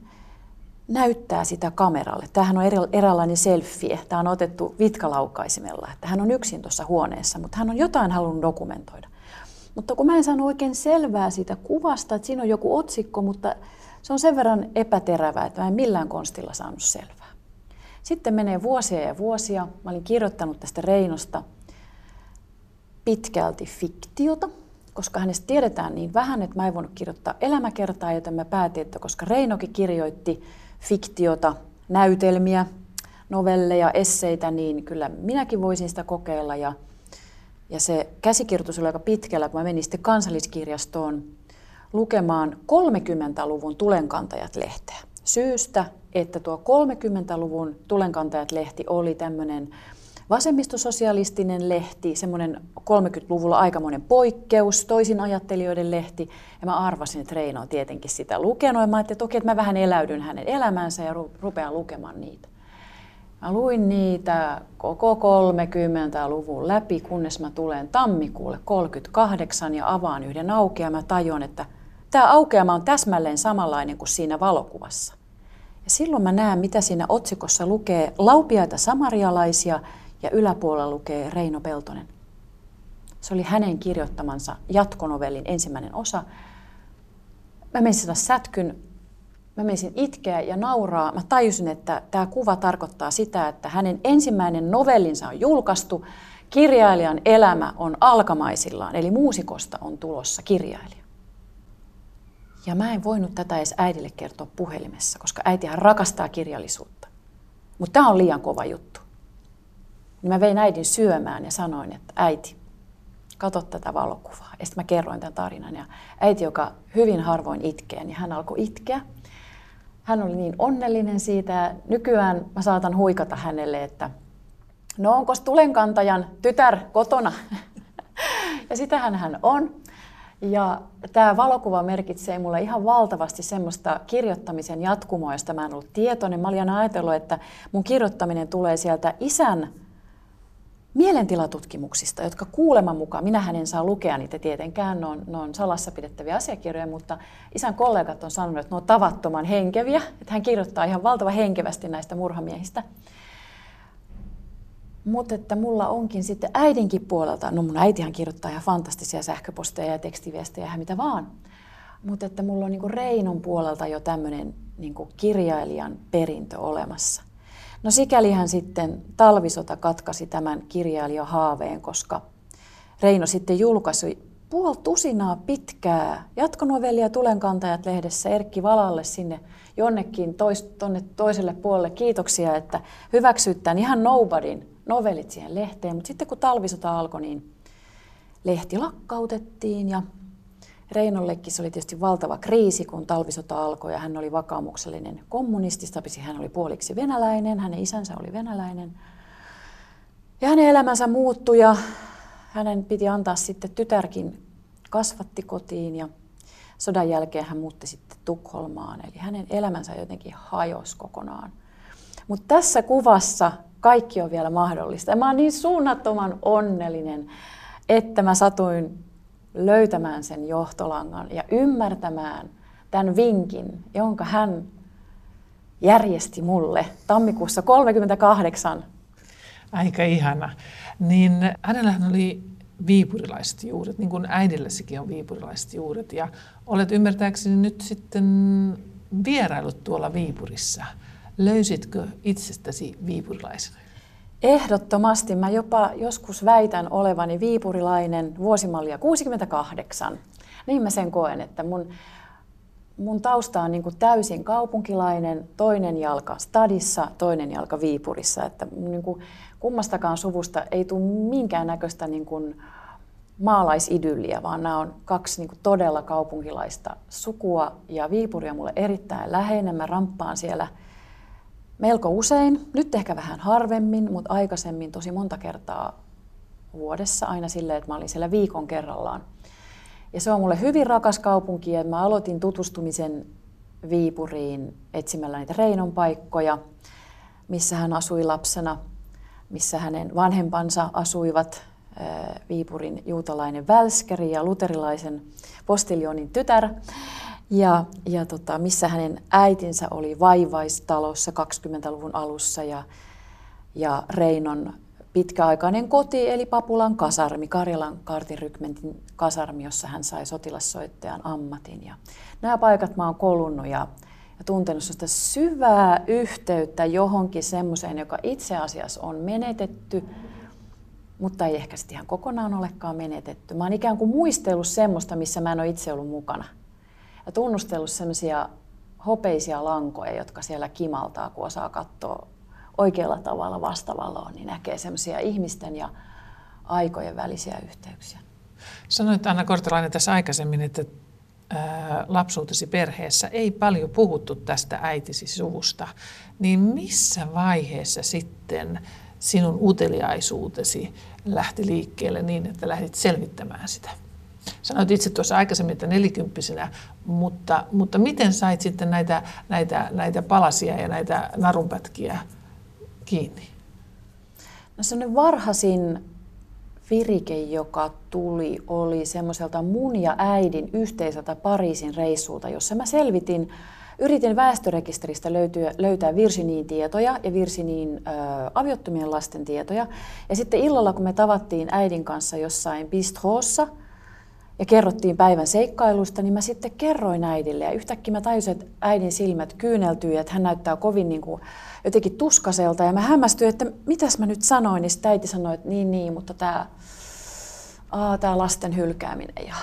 näyttää sitä kameralle? Tämähän on eräänlainen selfie. Tämä on otettu vitkalaukaisimella. Hän on yksin tuossa huoneessa, mutta hän on jotain halunnut dokumentoida. Mutta kun mä en saanut oikein selvää siitä kuvasta, että siinä on joku otsikko, mutta se on sen verran epäterävä, että mä en millään konstilla saanut selvää. Sitten menee vuosia ja vuosia. Mä olin kirjoittanut tästä Reinosta pitkälti fiktiota, koska hänestä tiedetään niin vähän, että mä en voinut kirjoittaa elämäkertaa, joten mä päätin, että koska Reinokin kirjoitti fiktiota, näytelmiä, novelleja, esseitä, niin kyllä minäkin voisin sitä kokeilla. Ja, ja se käsikirjoitus oli aika pitkällä, kun mä menin sitten kansalliskirjastoon lukemaan 30-luvun Tulenkantajat-lehteä. Syystä, että tuo 30-luvun Tulenkantajat-lehti oli tämmöinen vasemmistososialistinen lehti, semmoinen 30-luvulla aikamoinen poikkeus, toisin ajattelijoiden lehti. Ja mä arvasin, että Reino on tietenkin sitä lukenut. Ja mä ajattelin, että okei, että mä vähän eläydyn hänen elämänsä ja rupean lukemaan niitä. Mä luin niitä koko 30-luvun läpi, kunnes mä tulen tammikuulle 38 ja avaan yhden aukean. Mä tajuan, että tämä aukeama on täsmälleen samanlainen kuin siinä valokuvassa. Ja silloin mä näen, mitä siinä otsikossa lukee laupiaita samarialaisia ja yläpuolella lukee Reino Peltonen. Se oli hänen kirjoittamansa jatkonovelin ensimmäinen osa. Mä menin sitä sätkyn, mä menisin itkeä ja nauraa. Mä tajusin, että tämä kuva tarkoittaa sitä, että hänen ensimmäinen novellinsa on julkaistu, kirjailijan elämä on alkamaisillaan, eli muusikosta on tulossa kirjailija. Ja mä en voinut tätä edes äidille kertoa puhelimessa, koska äitihän rakastaa kirjallisuutta. Mutta tämä on liian kova juttu. Niin mä vein äidin syömään ja sanoin, että äiti, katso tätä valokuvaa. Ja sitten mä kerroin tämän tarinan. Ja äiti, joka hyvin harvoin itkee, niin hän alkoi itkeä. Hän oli niin onnellinen siitä. Nykyään mä saatan huikata hänelle, että no onko tulenkantajan tytär kotona? ja sitähän hän on. Ja tämä valokuva merkitsee mulle ihan valtavasti semmoista kirjoittamisen jatkumoa, josta mä en ollut tietoinen. Mä olin ajatellut, että mun kirjoittaminen tulee sieltä isän mielentilatutkimuksista, jotka kuuleman mukaan, minähän en saa lukea niitä tietenkään, ne on, ne on salassa pidettäviä asiakirjoja, mutta isän kollegat on sanonut, että ne on tavattoman henkeviä, että hän kirjoittaa ihan valtava henkevästi näistä murhamiehistä. Mutta että mulla onkin sitten äidinkin puolelta, no mun äitihän kirjoittaa ihan fantastisia sähköposteja ja tekstiviestejä ja mitä vaan, mutta että mulla on niin Reinon puolelta jo tämmöinen niin kirjailijan perintö olemassa. No sikälihän sitten talvisota katkasi tämän kirjailijan haaveen, koska Reino sitten julkaisi puoli tusinaa pitkää jatkonovellia Tulenkantajat lehdessä Erkki Valalle sinne jonnekin tois, tonne toiselle puolelle. Kiitoksia, että hyväksyt tämän ihan nobodyn novellit siihen lehteen. Mutta sitten kun talvisota alkoi, niin lehti lakkautettiin ja Reinollekin se oli tietysti valtava kriisi, kun talvisota alkoi ja hän oli vakaumuksellinen kommunisti, hän oli puoliksi venäläinen, hänen isänsä oli venäläinen. Ja hänen elämänsä muuttui ja hänen piti antaa sitten tytärkin kasvatti kotiin ja sodan jälkeen hän muutti sitten Tukholmaan. Eli hänen elämänsä jotenkin hajosi kokonaan. Mutta tässä kuvassa kaikki on vielä mahdollista. Ja mä oon niin suunnattoman onnellinen, että mä satuin löytämään sen johtolangan ja ymmärtämään tämän vinkin, jonka hän järjesti mulle tammikuussa 38. Aika ihana. Niin hänellähän oli viipurilaiset juuret, niin kuin äidilläsikin on viipurilaiset juuret. Ja olet ymmärtääkseni nyt sitten vierailut tuolla Viipurissa. Löysitkö itsestäsi viipurilaisena? Ehdottomasti. Mä jopa joskus väitän olevani viipurilainen vuosimallia 68. Niin mä sen koen, että mun mun tausta on niin täysin kaupunkilainen, toinen jalka stadissa, toinen jalka Viipurissa. Että niin kuin kummastakaan suvusta ei tule minkäännäköistä niin kuin maalaisidylliä, vaan nämä on kaksi niin todella kaupunkilaista sukua. Ja Viipuri on mulle erittäin läheinen. Mä ramppaan siellä melko usein, nyt ehkä vähän harvemmin, mutta aikaisemmin tosi monta kertaa vuodessa aina silleen, että mä olin siellä viikon kerrallaan. Ja se on mulle hyvin rakas kaupunki ja mä aloitin tutustumisen Viipuriin etsimällä niitä Reinon paikkoja, missä hän asui lapsena, missä hänen vanhempansa asuivat, Viipurin juutalainen välskeri ja luterilaisen postiljonin tytär. Ja, ja tota, missä hänen äitinsä oli vaivaistalossa 20-luvun alussa ja, ja Reinon pitkäaikainen koti eli Papulan kasarmi, Karjalan kaartirykmentin kasarmi, jossa hän sai sotilassoittajan ammatin. Ja nämä paikat mä oon kolunnut ja, ja tuntenut sitä syvää yhteyttä johonkin semmoiseen, joka itse asiassa on menetetty, mutta ei ehkä sitten ihan kokonaan olekaan menetetty. Mä oon ikään kuin muistellut semmoista, missä mä en ole itse ollut mukana. Ja tunnustellut semmoisia hopeisia lankoja, jotka siellä kimaltaa, kun osaa katsoa oikealla tavalla vastavaloon, niin näkee semmoisia ihmisten ja aikojen välisiä yhteyksiä. Sanoit Anna Kortelainen tässä aikaisemmin, että lapsuutesi perheessä ei paljon puhuttu tästä äitisi suvusta, niin missä vaiheessa sitten sinun uteliaisuutesi lähti liikkeelle niin, että lähdit selvittämään sitä? Sanoit itse tuossa aikaisemmin, että nelikymppisenä, mutta, mutta miten sait sitten näitä, näitä, näitä palasia ja näitä narunpätkiä kiinni? No sellainen varhaisin virike, joka tuli, oli semmoiselta mun ja äidin yhteiseltä Pariisin reissulta, jossa mä selvitin, yritin väestörekisteristä löytyä, löytää Virsiniin tietoja ja Virsiniin ö, aviottomien lasten tietoja. Ja sitten illalla, kun me tavattiin äidin kanssa jossain bistroossa ja kerrottiin päivän seikkailusta, niin mä sitten kerroin äidille. Ja yhtäkkiä mä tajusin, että äidin silmät kyyneltyi, että hän näyttää kovin niin kuin jotenkin tuskaselta. Ja mä hämmästyin, että mitäs mä nyt sanoin, niin sitten äiti sanoi, että niin, niin, mutta tämä, tämä lasten hylkääminen ja,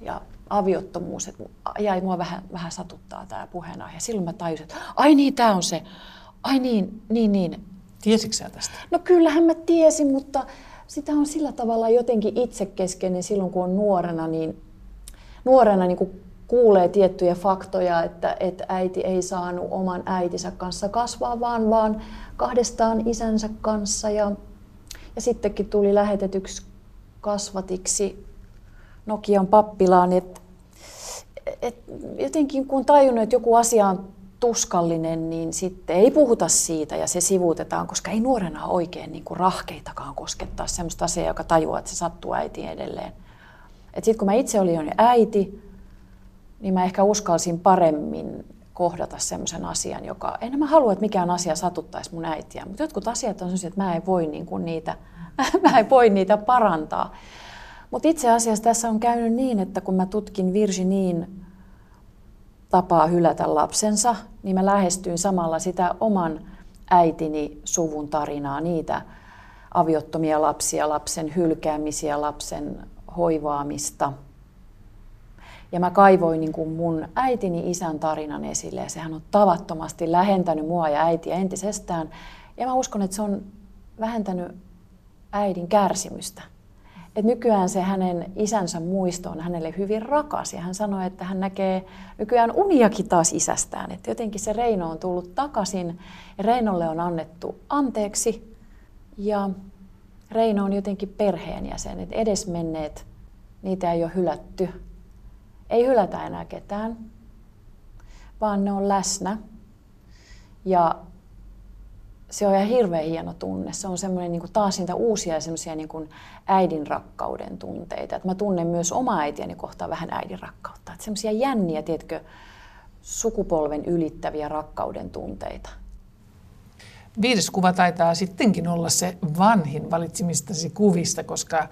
ja aviottomuus, että jäi mua vähän, vähän satuttaa tämä puheenaihe. Silloin mä tajusin, että ai niin, tämä on se. Ai niin, niin, niin. Tiesitkö sä tästä? No kyllähän mä tiesin, mutta sitä on sillä tavalla jotenkin itsekeskeinen silloin, kun on nuorena, niin nuorena niin kuin kuulee tiettyjä faktoja, että, että äiti ei saanut oman äitinsä kanssa kasvaa, vaan, vaan kahdestaan isänsä kanssa. Ja, ja sittenkin tuli lähetetyksi kasvatiksi Nokian pappilaan. Et, et jotenkin kun tajunnut, että joku asia on tuskallinen, niin sitten ei puhuta siitä ja se sivuutetaan, koska ei nuorena oikein niin kuin rahkeitakaan koskettaa sellaista asiaa, joka tajuaa, että se sattuu äitiin edelleen. Sitten kun mä itse olin jo äiti, niin mä ehkä uskalsin paremmin kohdata semmoisen asian, joka, en mä halua, että mikään asia satuttaisi mun äitiä, mutta jotkut asiat on sellaisia, että mä en voi niin kuin niitä, mä en voi niitä parantaa. Mutta itse asiassa tässä on käynyt niin, että kun mä tutkin Virginin tapaa hylätä lapsensa, niin mä lähestyin samalla sitä oman äitini suvun tarinaa, niitä aviottomia lapsia, lapsen hylkäämisiä, lapsen hoivaamista – ja mä kaivoin niin kuin mun äitini isän tarinan esille ja sehän on tavattomasti lähentänyt mua ja äitiä entisestään. Ja mä uskon, että se on vähentänyt äidin kärsimystä. Et nykyään se hänen isänsä muisto on hänelle hyvin rakas ja hän sanoi, että hän näkee nykyään uniakin taas isästään. Että jotenkin se Reino on tullut takaisin ja Reinolle on annettu anteeksi ja Reino on jotenkin perheenjäsen, että edesmenneet, niitä ei ole hylätty ei hylätä enää ketään, vaan ne on läsnä. Ja se on ihan hirveän hieno tunne. Se on semmoinen niin kuin taas niitä uusia semmoisia niin kuin äidin rakkauden tunteita. Et mä tunnen myös oma äitiäni kohtaan vähän äidin rakkautta. Semmoisia jänniä, tiedätkö, sukupolven ylittäviä rakkauden tunteita. Viides kuva taitaa sittenkin olla se vanhin valitsemistasi kuvista, koska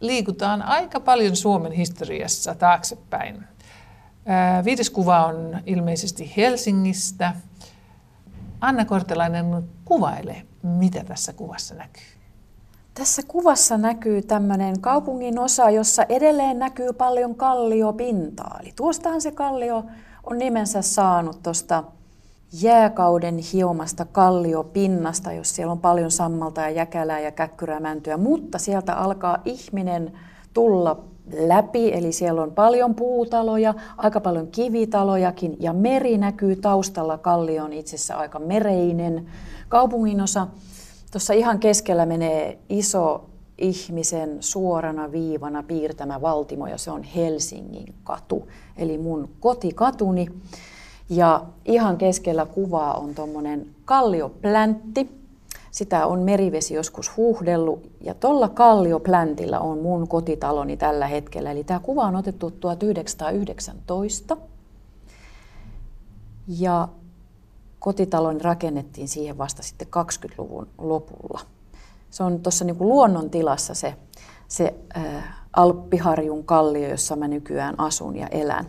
liikutaan aika paljon Suomen historiassa taaksepäin. Viides kuva on ilmeisesti Helsingistä. Anna Kortelainen kuvaile, mitä tässä kuvassa näkyy. Tässä kuvassa näkyy tämmöinen kaupungin osa, jossa edelleen näkyy paljon kalliopintaa. Eli tuostahan se kallio on nimensä saanut tuosta jääkauden hiomasta kalliopinnasta, jos siellä on paljon sammalta ja jäkälää ja käkkyrämäntyä, mutta sieltä alkaa ihminen tulla läpi, eli siellä on paljon puutaloja, aika paljon kivitalojakin ja meri näkyy taustalla. Kallio on itse asiassa aika mereinen kaupunginosa. Tuossa ihan keskellä menee iso ihmisen suorana viivana piirtämä valtimo ja se on Helsingin katu, eli mun kotikatuni. Ja ihan keskellä kuvaa on tuommoinen kalliopläntti. Sitä on merivesi joskus huuhdellut ja tuolla kalliopläntillä on mun kotitaloni tällä hetkellä. Eli tämä kuva on otettu 1919. Ja kotitaloni rakennettiin siihen vasta sitten 20-luvun lopulla. Se on tuossa niin luonnon tilassa se, se äh, Alppiharjun kallio, jossa mä nykyään asun ja elän.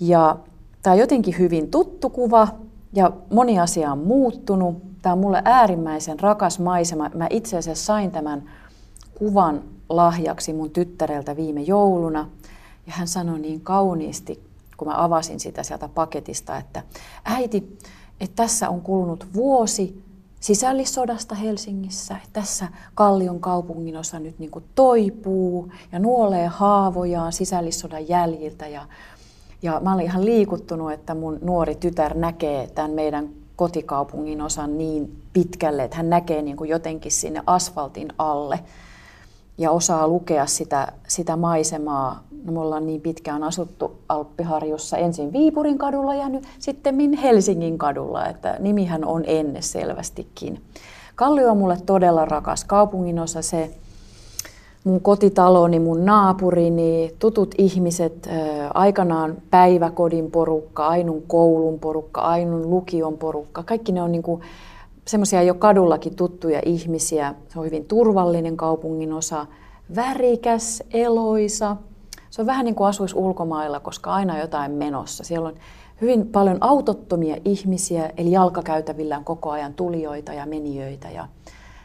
Ja Tämä on jotenkin hyvin tuttu kuva ja moni asia on muuttunut. Tämä on mulle äärimmäisen rakas maisema. Mä itse asiassa sain tämän kuvan lahjaksi mun tyttäreltä viime jouluna. Ja hän sanoi niin kauniisti, kun mä avasin sitä sieltä paketista, että äiti, että tässä on kulunut vuosi sisällissodasta Helsingissä. Tässä Kallion kaupungin osa nyt niin kuin toipuu ja nuolee haavojaan sisällissodan jäljiltä ja ja mä olin ihan liikuttunut, että mun nuori tytär näkee tämän meidän kotikaupungin osan niin pitkälle, että hän näkee niin kuin jotenkin sinne asfaltin alle ja osaa lukea sitä, sitä maisemaa. No, me ollaan niin pitkään asuttu Alppiharjussa ensin Viipurin kadulla ja nyt sitten Helsingin kadulla, että nimihän on ennen selvästikin. Kallio on mulle todella rakas kaupunginosa. Se mun kotitaloni, mun naapurini, tutut ihmiset, aikanaan päiväkodin porukka, ainun koulun porukka, ainun lukion porukka. Kaikki ne on niin semmoisia jo kadullakin tuttuja ihmisiä. Se on hyvin turvallinen kaupungin osa, värikäs, eloisa. Se on vähän niin kuin asuisi ulkomailla, koska aina jotain menossa. Siellä on hyvin paljon autottomia ihmisiä, eli jalkakäytävillä on koko ajan tulijoita ja menijöitä. Ja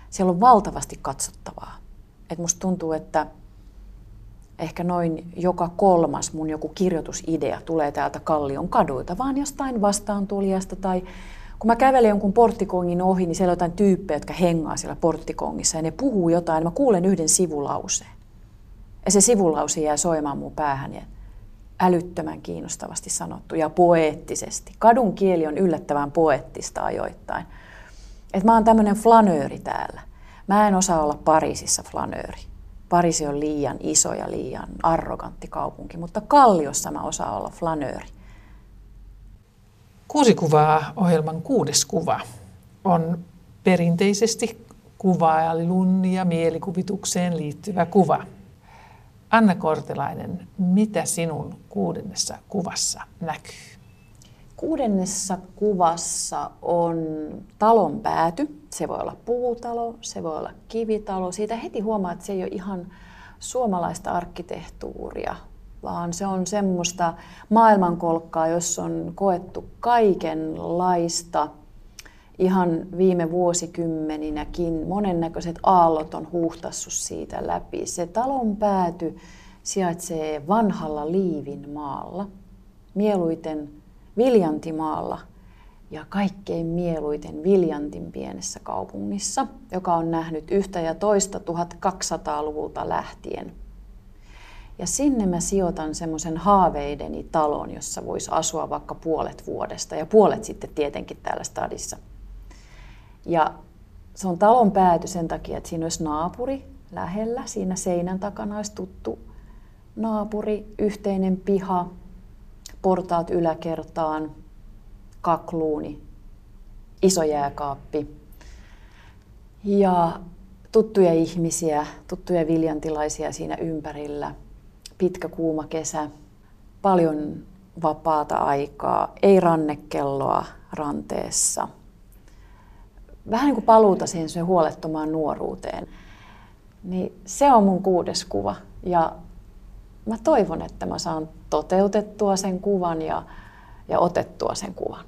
siellä on valtavasti katsottavaa että musta tuntuu, että ehkä noin joka kolmas mun joku kirjoitusidea tulee täältä Kallion kaduilta, vaan jostain vastaantulijasta tai kun mä kävelen jonkun porttikongin ohi, niin siellä on jotain tyyppejä, jotka hengaa siellä porttikongissa ja ne puhuu jotain, niin mä kuulen yhden sivulauseen. Ja se sivulause jää soimaan mun päähän ja älyttömän kiinnostavasti sanottu ja poeettisesti. Kadun kieli on yllättävän poettista ajoittain. Et mä oon tämmöinen flanööri täällä. Mä en osaa olla Pariisissa flanööri. Pariisi on liian iso ja liian arrogantti kaupunki, mutta Kalliossa mä osaan olla flanööri. Kuusi kuvaa ohjelman kuudes kuva on perinteisesti kuvailun ja mielikuvitukseen liittyvä kuva. Anna Kortelainen, mitä sinun kuudennessa kuvassa näkyy? Kuudennessa kuvassa on talon pääty. Se voi olla puutalo, se voi olla kivitalo. Siitä heti huomaa, että se ei ole ihan suomalaista arkkitehtuuria, vaan se on semmoista maailmankolkkaa, jossa on koettu kaikenlaista ihan viime vuosikymmeninäkin. Monennäköiset aallot on huuhtassut siitä läpi. Se talon pääty sijaitsee vanhalla Liivin maalla. Mieluiten Viljantimaalla ja kaikkein mieluiten Viljantin pienessä kaupungissa, joka on nähnyt yhtä ja toista 1200-luvulta lähtien. Ja sinne mä sijoitan semmoisen haaveideni talon, jossa voisi asua vaikka puolet vuodesta ja puolet sitten tietenkin täällä stadissa. Ja se on talon pääty sen takia, että siinä olisi naapuri lähellä. Siinä seinän takana olisi tuttu naapuri, yhteinen piha, portaat yläkertaan, kakluuni, iso jääkaappi ja tuttuja ihmisiä, tuttuja viljantilaisia siinä ympärillä, pitkä kuuma kesä, paljon vapaata aikaa, ei rannekelloa ranteessa. Vähän niin kuin paluuta siihen huolettomaan nuoruuteen. Niin se on mun kuudes kuva. Ja mä toivon, että mä saan toteutettua sen kuvan ja, ja otettua sen kuvan.